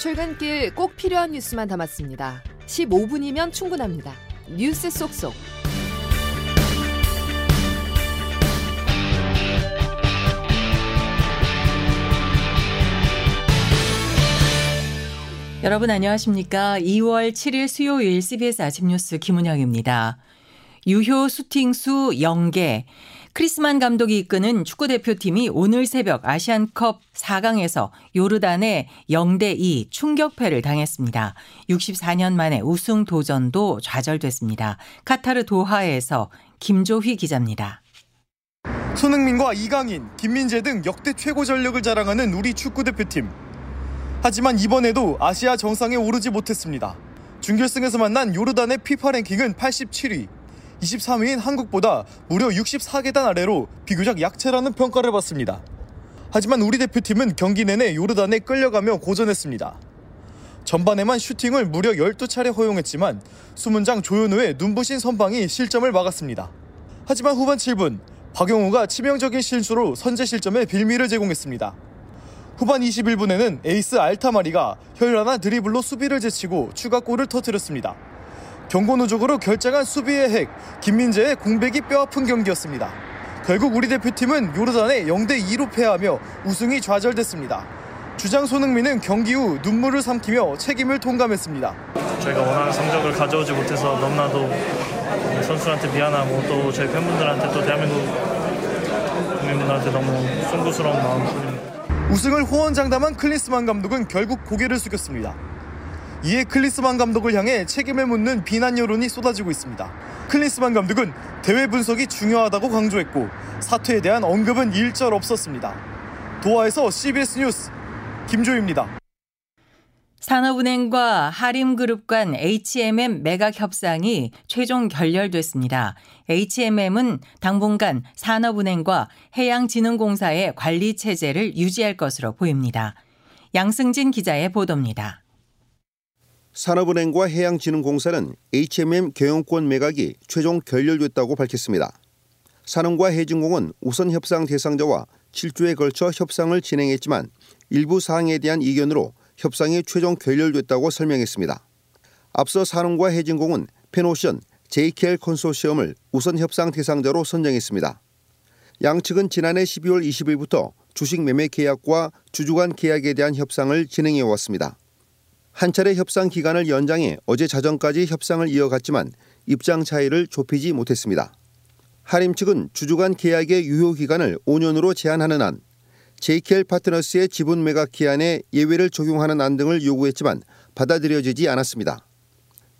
출근길 꼭 필요한 뉴스만 담았습니다. 15분이면 충분합니다. 뉴스 속속. 여러분 안녕하십니까? 2월 7일 수요일 CBS 아침 뉴스 김은영입니다. 유효 슈팅수 0개. 크리스만 감독이 이끄는 축구 대표팀이 오늘 새벽 아시안컵 4강에서 요르단의 0대 2 충격패를 당했습니다. 64년 만에 우승 도전도 좌절됐습니다. 카타르 도하에서 김조휘 기자입니다. 손흥민과 이강인, 김민재 등 역대 최고 전력을 자랑하는 우리 축구 대표팀. 하지만 이번에도 아시아 정상에 오르지 못했습니다. 준결승에서 만난 요르단의 피파 랭킹은 87위. 23위인 한국보다 무려 64계단 아래로 비교적 약체라는 평가를 받습니다. 하지만 우리 대표팀은 경기 내내 요르단에 끌려가며 고전했습니다. 전반에만 슈팅을 무려 12차례 허용했지만 수문장 조현우의 눈부신 선방이 실점을 막았습니다. 하지만 후반 7분 박용우가 치명적인 실수로 선제 실점에 빌미를 제공했습니다. 후반 21분에는 에이스 알타마리가 혈란한 드리블로 수비를 제치고 추가골을 터뜨렸습니다. 경고 누적으로 결정한 수비의 핵 김민재의 공백이 뼈아픈 경기였습니다. 결국 우리 대표팀은 요르단에 0대 2로 패하며 우승이 좌절됐습니다. 주장 손흥민은 경기 후 눈물을 삼키며 책임을 통감했습니다. 저희가 원하는 성적을 가져오지 못해서 너무나도 선수한테 미안하고 또 저희 팬분들한테 또 대한민국 국민분들한테 너무 송구스러운 마음뿐입니다. 우승을 호언장담한 클리스만 감독은 결국 고개를 숙였습니다. 이에 클리스만 감독을 향해 책임을 묻는 비난 여론이 쏟아지고 있습니다. 클리스만 감독은 대회 분석이 중요하다고 강조했고 사퇴에 대한 언급은 일절 없었습니다. 도하에서 CBS 뉴스 김조입니다. 산업은행과 하림그룹 간 HMM 매각 협상이 최종 결렬됐습니다. HMM은 당분간 산업은행과 해양진흥공사의 관리 체제를 유지할 것으로 보입니다. 양승진 기자의 보도입니다. 산업은행과 해양진흥공사는 HMM 경영권 매각이 최종 결렬됐다고 밝혔습니다. 산업과 해진공은 우선 협상 대상자와 7주에 걸쳐 협상을 진행했지만 일부 사항에 대한 이견으로 협상이 최종 결렬됐다고 설명했습니다. 앞서 산업과 해진공은 페노션 JKL 컨소시엄을 우선 협상 대상자로 선정했습니다. 양측은 지난해 12월 20일부터 주식 매매 계약과 주주간 계약에 대한 협상을 진행해 왔습니다. 한 차례 협상 기간을 연장해 어제 자정까지 협상을 이어갔지만 입장 차이를 좁히지 못했습니다. 하림 측은 주주간 계약의 유효 기간을 5년으로 제한하는 안, JKL 파트너스의 지분 매각 기한에 예외를 적용하는 안 등을 요구했지만 받아들여지지 않았습니다.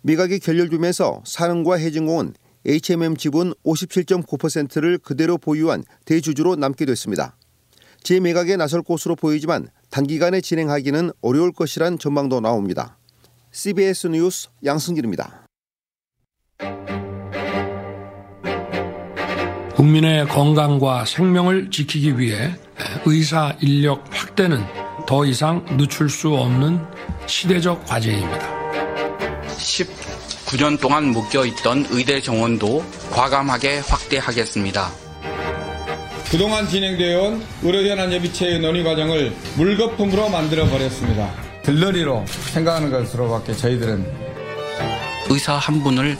매각이 결렬되면서 산업과 해진공은 HMM 지분 57.9%를 그대로 보유한 대주주로 남게 됐습니다. 재매각에 나설 것으로 보이지만 단기간에 진행하기는 어려울 것이란 전망도 나옵니다. CBS 뉴스 양승길입니다. 국민의 건강과 생명을 지키기 위해 의사 인력 확대는 더 이상 늦출 수 없는 시대적 과제입니다. 19년 동안 묶여 있던 의대 정원도 과감하게 확대하겠습니다. 그동안 진행되어 온 의료현안 예비체의 논의 과정을 물거품으로 만들어 버렸습니다. 들러리로 생각하는 것으로밖에 저희들은 의사 한 분을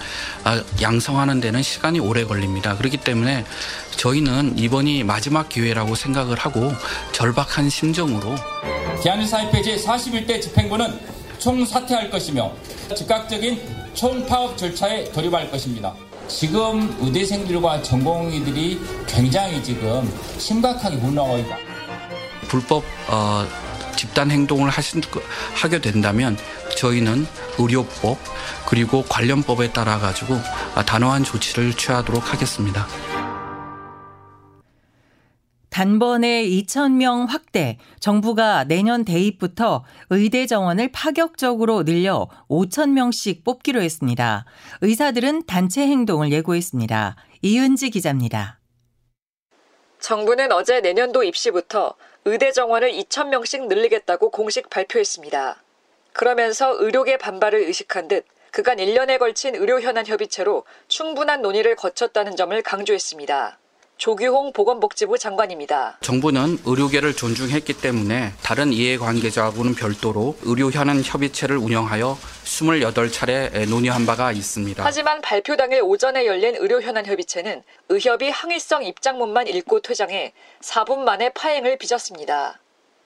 양성하는 데는 시간이 오래 걸립니다. 그렇기 때문에 저희는 이번이 마지막 기회라고 생각을 하고 절박한 심정으로 대한의사협회 제41대 집행부는 총사퇴할 것이며 즉각적인 총파업 절차에 돌입할 것입니다. 지금 의대생들과 전공의들이 굉장히 지금 심각하게 분노하고 있다. 불법 어, 집단 행동을 하신, 하게 된다면 저희는 의료법 그리고 관련법에 따라 가지고 단호한 조치를 취하도록 하겠습니다. 단번에 2,000명 확대, 정부가 내년 대입부터 의대 정원을 파격적으로 늘려 5,000명씩 뽑기로 했습니다. 의사들은 단체 행동을 예고했습니다. 이은지 기자입니다. 정부는 어제 내년도 입시부터 의대 정원을 2,000명씩 늘리겠다고 공식 발표했습니다. 그러면서 의료계 반발을 의식한 듯 그간 1년에 걸친 의료 현안 협의체로 충분한 논의를 거쳤다는 점을 강조했습니다. 조규홍 보건복지부 장관입니다. 정부는 의료계를 존중했기 때문에 다른 이해관계자하고는 별도로 의료 현안 협의체를 운영하여 28차례 논의한 바가 있습니다. 하지만 발표 당일 오전에 열린 의료 현안 협의체는 의협이 항의성 입장문만 읽고 퇴장해 4분 만에 파행을 빚었습니다.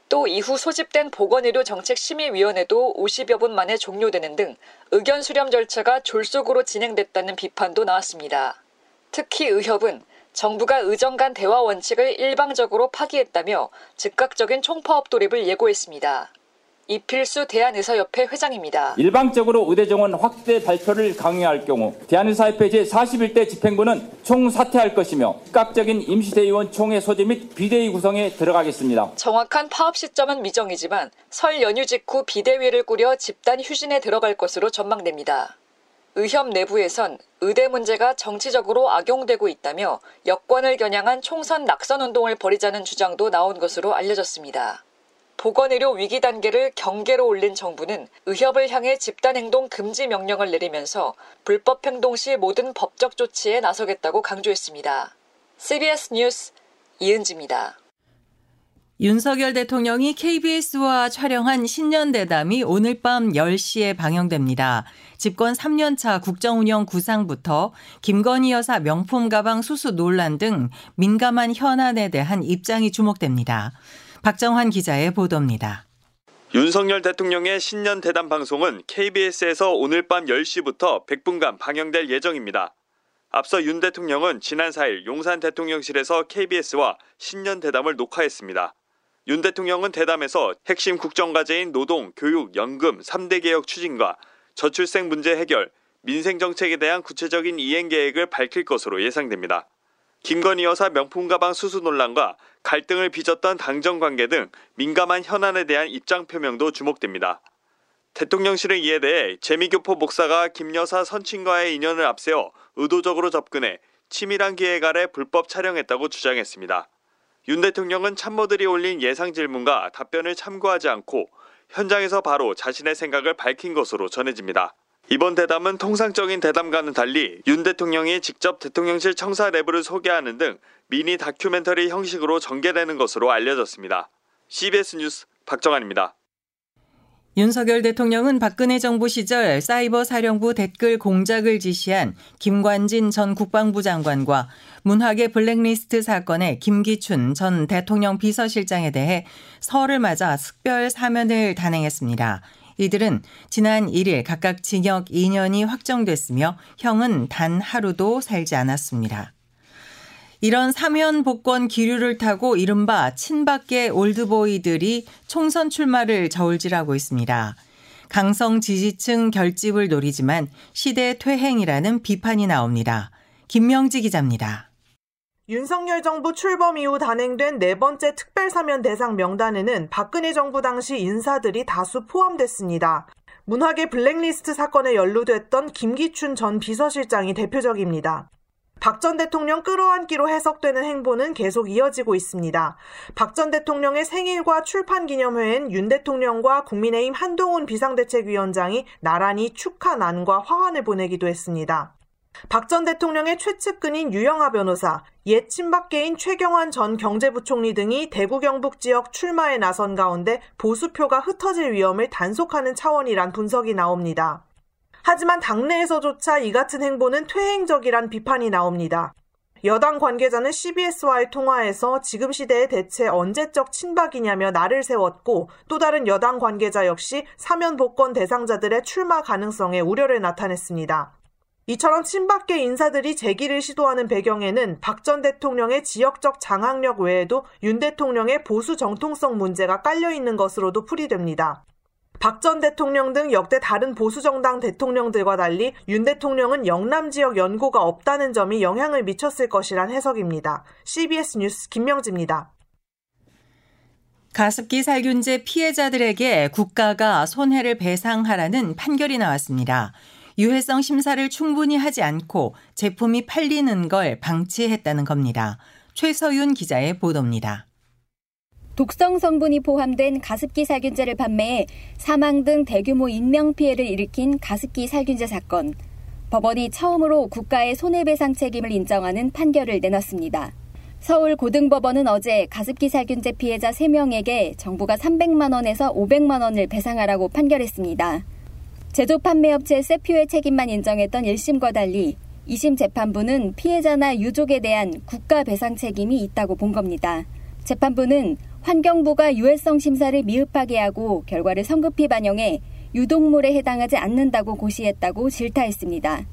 또 이후 소집된 보건의료 정책심의위원회도 50여 분 만에 종료되는 등 의견 수렴 절차가 졸속으로 진행됐다는 비판도 나왔습니다. 특히 의협은 정부가 의정 간 대화 원칙을 일방적으로 파기했다며 즉각적인 총파업 돌입을 예고했습니다. 이필수 대한의사협회 회장입니다. 일방적으로 의대 정원 확대 발표를 강요할 경우 대한의사협회 제41대 집행부는 총 사퇴할 것이며 즉각적인 임시대의원 총회 소집 및 비대위 구성에 들어가겠습니다. 정확한 파업 시점은 미정이지만 설 연휴 직후 비대위를 꾸려 집단 휴진에 들어갈 것으로 전망됩니다. 의협 내부에선 의대 문제가 정치적으로 악용되고 있다며 여권을 겨냥한 총선 낙선 운동을 벌이자는 주장도 나온 것으로 알려졌습니다. 보건의료 위기 단계를 경계로 올린 정부는 의협을 향해 집단행동 금지 명령을 내리면서 불법 행동 시 모든 법적 조치에 나서겠다고 강조했습니다. CBS 뉴스 이은지입니다. 윤석열 대통령이 KBS와 촬영한 신년 대담이 오늘 밤 10시에 방영됩니다. 집권 3년차 국정운영 구상부터 김건희 여사 명품 가방 수수 논란 등 민감한 현안에 대한 입장이 주목됩니다. 박정환 기자의 보도입니다. 윤석열 대통령의 신년 대담 방송은 KBS에서 오늘 밤 10시부터 100분간 방영될 예정입니다. 앞서 윤 대통령은 지난 4일 용산 대통령실에서 KBS와 신년 대담을 녹화했습니다. 윤 대통령은 대담에서 핵심 국정과제인 노동, 교육, 연금 3대 개혁 추진과 저출생 문제 해결, 민생 정책에 대한 구체적인 이행 계획을 밝힐 것으로 예상됩니다. 김건희 여사 명품 가방 수수 논란과 갈등을 빚었던 당정 관계 등 민감한 현안에 대한 입장 표명도 주목됩니다. 대통령실은 이에 대해 재미교포 목사가 김 여사 선친과의 인연을 앞세워 의도적으로 접근해 치밀한 기획 아래 불법 촬영했다고 주장했습니다. 윤 대통령은 참모들이 올린 예상 질문과 답변을 참고하지 않고 현장에서 바로 자신의 생각을 밝힌 것으로 전해집니다. 이번 대담은 통상적인 대담과는 달리 윤 대통령이 직접 대통령실 청사 내부를 소개하는 등 미니 다큐멘터리 형식으로 전개되는 것으로 알려졌습니다. CBS 뉴스 박정환입니다. 윤석열 대통령은 박근혜 정부 시절 사이버 사령부 댓글 공작을 지시한 김관진 전 국방부 장관과 문학의 블랙리스트 사건의 김기춘 전 대통령 비서실장에 대해 설을 맞아 특별 사면을 단행했습니다. 이들은 지난 1일 각각 징역 2년이 확정됐으며 형은 단 하루도 살지 않았습니다. 이런 사면 복권 기류를 타고 이른바 친박계 올드보이들이 총선 출마를 저울질하고 있습니다. 강성 지지층 결집을 노리지만 시대 퇴행이라는 비판이 나옵니다. 김명지 기자입니다. 윤석열 정부 출범 이후 단행된 네 번째 특별사면 대상 명단에는 박근혜 정부 당시 인사들이 다수 포함됐습니다. 문학의 블랙리스트 사건에 연루됐던 김기춘 전 비서실장이 대표적입니다. 박 전 대통령 끌어안기로 해석되는 행보는 계속 이어지고 있습니다. 박 전 대통령의 생일과 출판 기념회엔 윤 대통령과 국민의힘 한동훈 비상대책위원장이 나란히 축하 난과 화환을 보내기도 했습니다. 박 전 대통령의 최측근인 유영아 변호사, 옛 친박계인 최경환 전 경제부총리 등이 대구 경북 지역 출마에 나선 가운데 보수표가 흩어질 위험을 단속하는 차원이란 분석이 나옵니다. 하지만 당내에서조차 이 같은 행보는 퇴행적이란 비판이 나옵니다. 여당 관계자는 CBS와의 통화에서 지금 시대에 대체 언제적 친박이냐며 날을 세웠고 또 다른 여당 관계자 역시 사면 복권 대상자들의 출마 가능성에 우려를 나타냈습니다. 이처럼 친박계 인사들이 재기를 시도하는 배경에는 박 전 대통령의 지역적 장악력 외에도 윤 대통령의 보수 정통성 문제가 깔려 있는 것으로도 풀이됩니다. 박 전 대통령 등 역대 다른 보수정당 대통령들과 달리 윤 대통령은 영남 지역 연고가 없다는 점이 영향을 미쳤을 것이란 해석입니다. CBS 뉴스 김명지입니다. 가습기 살균제 피해자들에게 국가가 손해를 배상하라는 판결이 나왔습니다. 유해성 심사를 충분히 하지 않고 제품이 팔리는 걸 방치했다는 겁니다. 최서윤 기자의 보도입니다. 독성 성분이 포함된 가습기 살균제를 판매해 사망 등 대규모 인명 피해를 일으킨 가습기 살균제 사건. 법원이 처음으로 국가의 손해배상 책임을 인정하는 판결을 내놨습니다. 서울 고등법원은 어제 가습기 살균제 피해자 3명에게 정부가 300만 원에서 500만 원을 배상하라고 판결했습니다. 제조 판매업체 세퓨의 책임만 인정했던 1심과 달리 2심 재판부는 피해자나 유족에 대한 국가 배상 책임이 있다고 본 겁니다. 재판부는 환경부가 유해성 심사를 미흡하게 하고 결과를 성급히 반영해 유독물에 해당하지 않는다고 고시했다고 질타했습니다.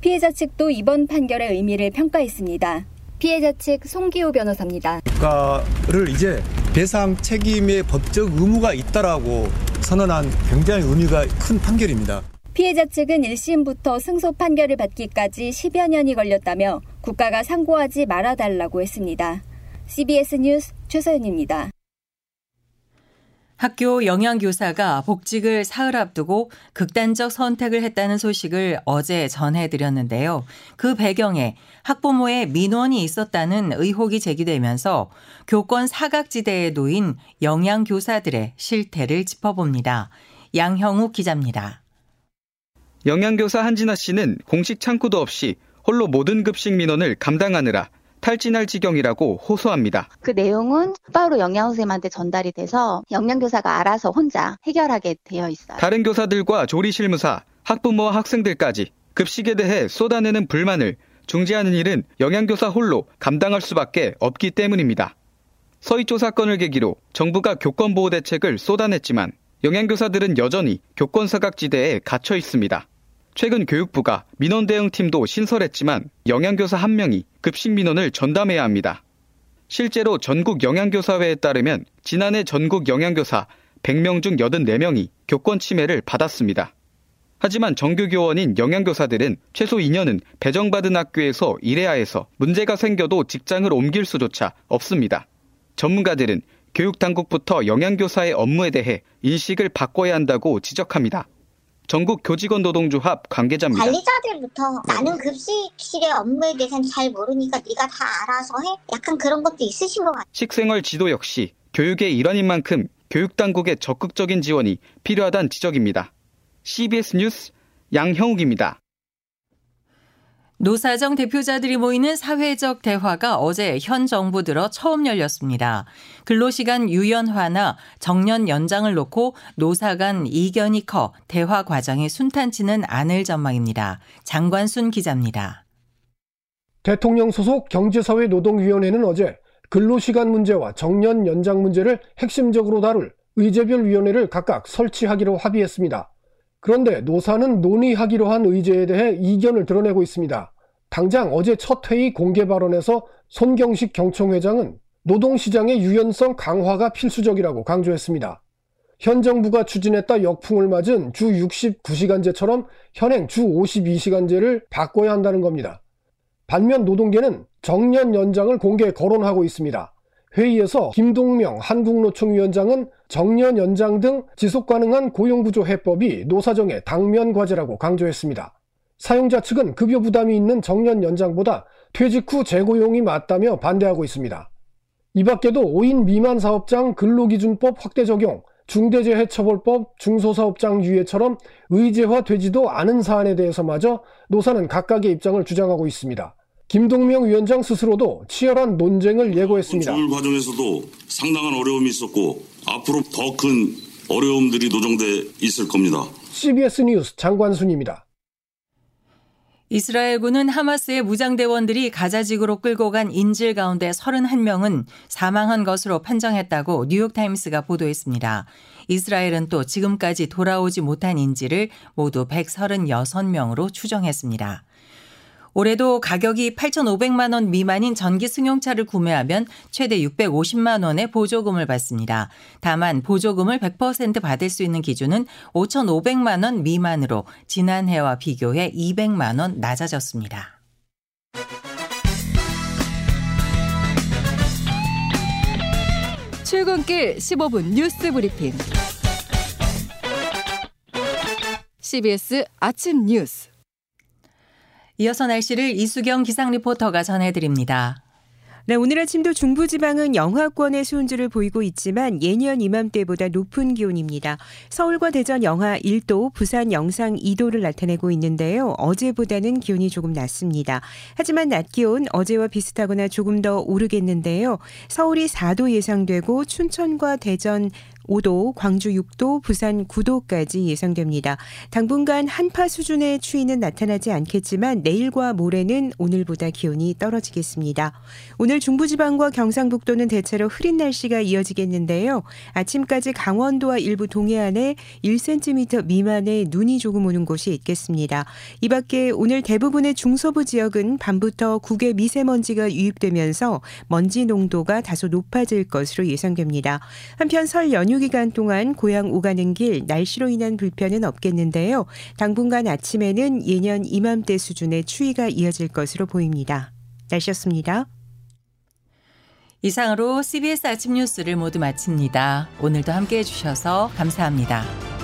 피해자 측도 이번 판결의 의미를 평가했습니다. 피해자 측 송기호 변호사입니다. 국가를 이제 배상 책임의 법적 의무가 있다라고 선언한 굉장히 의미가 큰 판결입니다. 피해자 측은 1심부터 승소 판결을 받기까지 10여 년이 걸렸다며 국가가 상고하지 말아달라고 했습니다. CBS 뉴스 최서연입니다. 학교 영양교사가 복직을 사흘 앞두고 극단적 선택을 했다는 소식을 어제 전해드렸는데요. 그 배경에 학부모의 민원이 있었다는 의혹이 제기되면서 교권 사각지대에 놓인 영양교사들의 실태를 짚어봅니다. 양형욱 기자입니다. 영양교사 한진아 씨는 공식 창구도 없이 홀로 모든 급식 민원을 감당하느라 탈진할 지경이라고 호소합니다. 그 내용은 바로 영양선생님한테 전달이 돼서 영양교사가 알아서 혼자 해결하게 되어 있어요. 다른 교사들과 조리실무사, 학부모와 학생들까지 급식에 대해 쏟아내는 불만을 중지하는 일은 영양교사 홀로 감당할 수밖에 없기 때문입니다. 서희조 사건을 계기로 정부가 교권 보호 대책을 쏟아냈지만 영양교사들은 여전히 교권 사각지대에 갇혀 있습니다. 최근 교육부가 민원 대응팀도 신설했지만 영양교사 한 명이 급식 민원을 전담해야 합니다. 실제로 전국 영양교사회에 따르면 지난해 전국 영양교사 100명 중 84명이 교권 침해를 받았습니다. 하지만 정규교원인 영양교사들은 최소 2년은 배정받은 학교에서 일해야 해서 문제가 생겨도 직장을 옮길 수조차 없습니다. 전문가들은 교육당국부터 영양교사의 업무에 대해 인식을 바꿔야 한다고 지적합니다. 전국 교직원 노동조합 관계자입니다. 관리자들부터 나는 급식실의 업무에 대해서는 잘 모르니까 네가 다 알아서 해? 약간 그런 것도 있으신 것 같아요. 식생활 지도 역시 교육의 일환인 만큼 교육당국의 적극적인 지원이 필요하다는 지적입니다. CBS 뉴스 양형욱입니다. 노사정 대표자들이 모이는 사회적 대화가 어제 현 정부 들어 처음 열렸습니다. 근로시간 유연화나 정년 연장을 놓고 노사 간 이견이 커 대화 과정이 순탄치는 않을 전망입니다. 장관순 기자입니다. 대통령 소속 경제사회노동위원회는 어제 근로시간 문제와 정년 연장 문제를 핵심적으로 다룰 의제별 위원회를 각각 설치하기로 합의했습니다. 그런데 노사는 논의하기로 한 의제에 대해 이견을 드러내고 있습니다. 당장 어제 첫 회의 공개 발언에서 손경식 경총회장은 노동시장의 유연성 강화가 필수적이라고 강조했습니다. 현 정부가 추진했다 역풍을 맞은 주 69시간제처럼 현행 주 52시간제를 바꿔야 한다는 겁니다. 반면 노동계는 정년 연장을 공개 거론하고 있습니다. 회의에서 김동명 한국노총 위원장은 정년 연장 등 지속 가능한 고용구조 해법이 노사정의 당면 과제라고 강조했습니다. 사용자 측은 급여 부담이 있는 정년 연장보다 퇴직 후 재고용이 맞다며 반대하고 있습니다. 이 밖에도 5인 미만 사업장 근로기준법 확대 적용, 중대재해처벌법 중소사업장 유예처럼 의제화되지도 않은 사안에 대해서마저 노사는 각각의 입장을 주장하고 있습니다. 김동명 위원장 스스로도 치열한 논쟁을 예고했습니다. 조율 과정에서도 상당한 어려움이 있었고 앞으로 더 큰 어려움들이 노정돼 있을 겁니다. CBS 뉴스 장관순입니다. 이스라엘군은 하마스의 무장대원들이 가자지구로 끌고 간 인질 가운데 31명은 사망한 것으로 판정했다고 뉴욕타임스가 보도했습니다. 이스라엘은 또 지금까지 돌아오지 못한 인질을 모두 136명으로 추정했습니다. 올해도 가격이 8,500만 원 미만인 전기 승용차를 구매하면 최대 650만 원의 보조금을 받습니다. 다만 보조금을 100% 받을 수 있는 기준은 5,500만 원 미만으로 지난해와 비교해 200만 원 낮아졌습니다. 출근길 15분 뉴스 브리핑. CBS 아침 뉴스. 이어서 날씨를 이수경 기상 리포터가 전해드립니다. 네, 오늘 아침도 중부지방은 영하권의 수온주를 보이고 있지만 예년 이맘때보다 높은 기온입니다. 서울과 대전 영하 1도, 부산 영상 2도를 나타내고 있는데요. 어제보다는 기온이 조금 낮습니다. 하지만 낮 기온 어제와 비슷하거나 조금 더 오르겠는데요. 서울이 4도 예상되고 춘천과 대전 5도, 광주 6도, 부산 9도까지 예상됩니다. 당분간 한파 수준의 추위는 나타나지 않겠지만 내일과 모레는 오늘보다 기온이 떨어지겠습니다. 오늘 중부지방과 경상북도는 대체로 흐린 날씨가 이어지겠는데요. 아침까지 강원도와 일부 동해안에 1cm 미만의 눈이 조금 오는 곳이 있겠습니다. 이 밖에 오늘 대부분의 중서부 지역은 밤부터 국외 미세먼지가 유입되면서 먼지 농도가 다소 높아질 것으로 예상됩니다. 한편 설 연휴 기간 동안 고향 오가는 길 날씨로 인한 불편은 없겠는데요. 당분간 아침에는 예년 이맘때 수준의 추위가 이어질 것으로 보입니다. 날씨였습니다. 이상으로 CBS 아침 뉴스를 모두 마칩니다. 오늘도 함께 해주셔서 감사합니다.